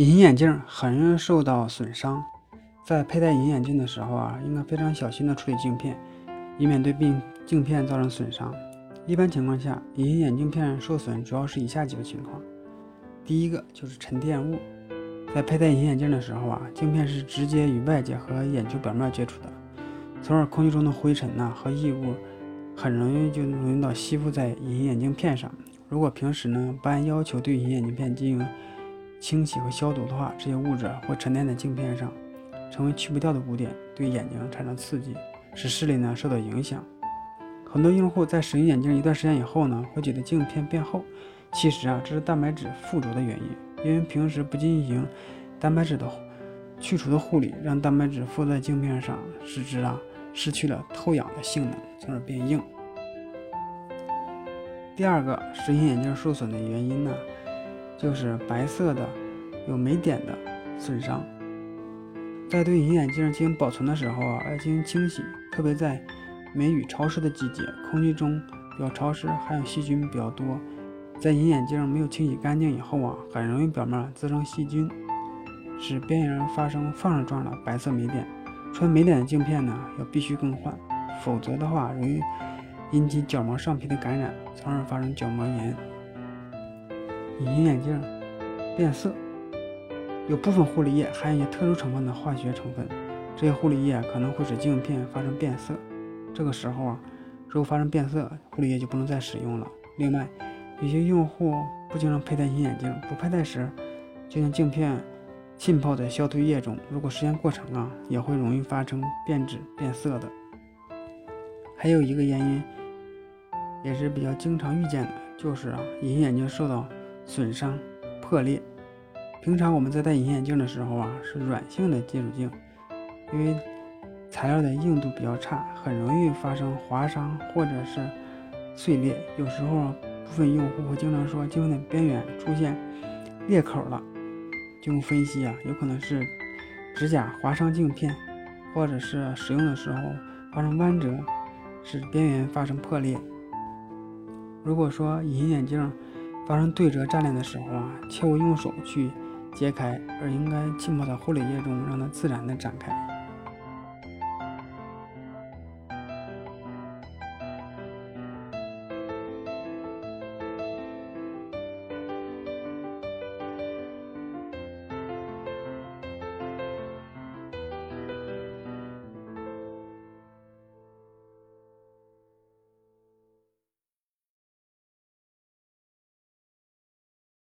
隐形眼镜很容易受到损伤，在佩戴隐形眼镜的时候啊，应该非常小心的处理镜片，以免对镜镜片造成损伤。一般情况下，隐形眼镜片受损主要是以下几个情况：第一个就是沉淀物，在佩戴隐形眼镜的时候啊，镜片是直接与外界和眼球表面接触的，从而空气中的灰尘呐和异物很容易就容易到吸附在隐形眼镜片上。如果平时呢不按要求对隐形眼镜片进行清洗和消毒的话，这些物质会沉淀在镜片上，成为去不掉的污点，对眼睛产生刺激，使视力呢受到影响。很多用户在使用眼镜一段时间以后呢，会觉得镜片变厚，其实啊这是蛋白质附着的原因，因为平时不进行蛋白质的去除的护理，让蛋白质附在镜片上，使之啊失去了透氧的性能，从而变硬。第二个使隐形眼镜受损的原因呢？就是白色的有霉点的损伤，在对隐形眼镜进行保存的时候啊，要进行清洗，特别在梅雨潮湿的季节，空气中比较潮湿，含有细菌比较多，在隐形眼镜没有清洗干净以后啊，很容易表面滋生细菌，使边缘发生放射状的白色霉点。穿霉点的镜片呢，要必须更换，否则的话容易引起角膜上皮的感染，从而发生角膜炎。隐形眼镜变色，有部分护理液含有一些特殊成分的化学成分，这些护理液可能会使镜片发生变色。这个时候啊，如果发生变色，护理液就不能再使用了。另外，有些用户不经常佩戴隐形眼镜，不佩戴时就将镜片浸泡在消毒液中，如果时间过长啊，也会容易发生变质变色的。还有一个原因，也是比较经常遇见的，就是啊，隐形眼镜受到损伤、破裂。平常我们在戴隐形眼镜的时候啊，是软性的金属镜，因为材料的硬度比较差，很容易发生划伤或者是碎裂。有时候部分用户会经常说镜片的边缘出现裂口了。经过分析啊，有可能是指甲划伤镜片，或者是使用的时候发生弯折，使边缘发生破裂。如果说隐形眼镜，发生对折粘连的时候啊，切勿用手去揭开，而应该浸泡在护理液中，让它自然的展开。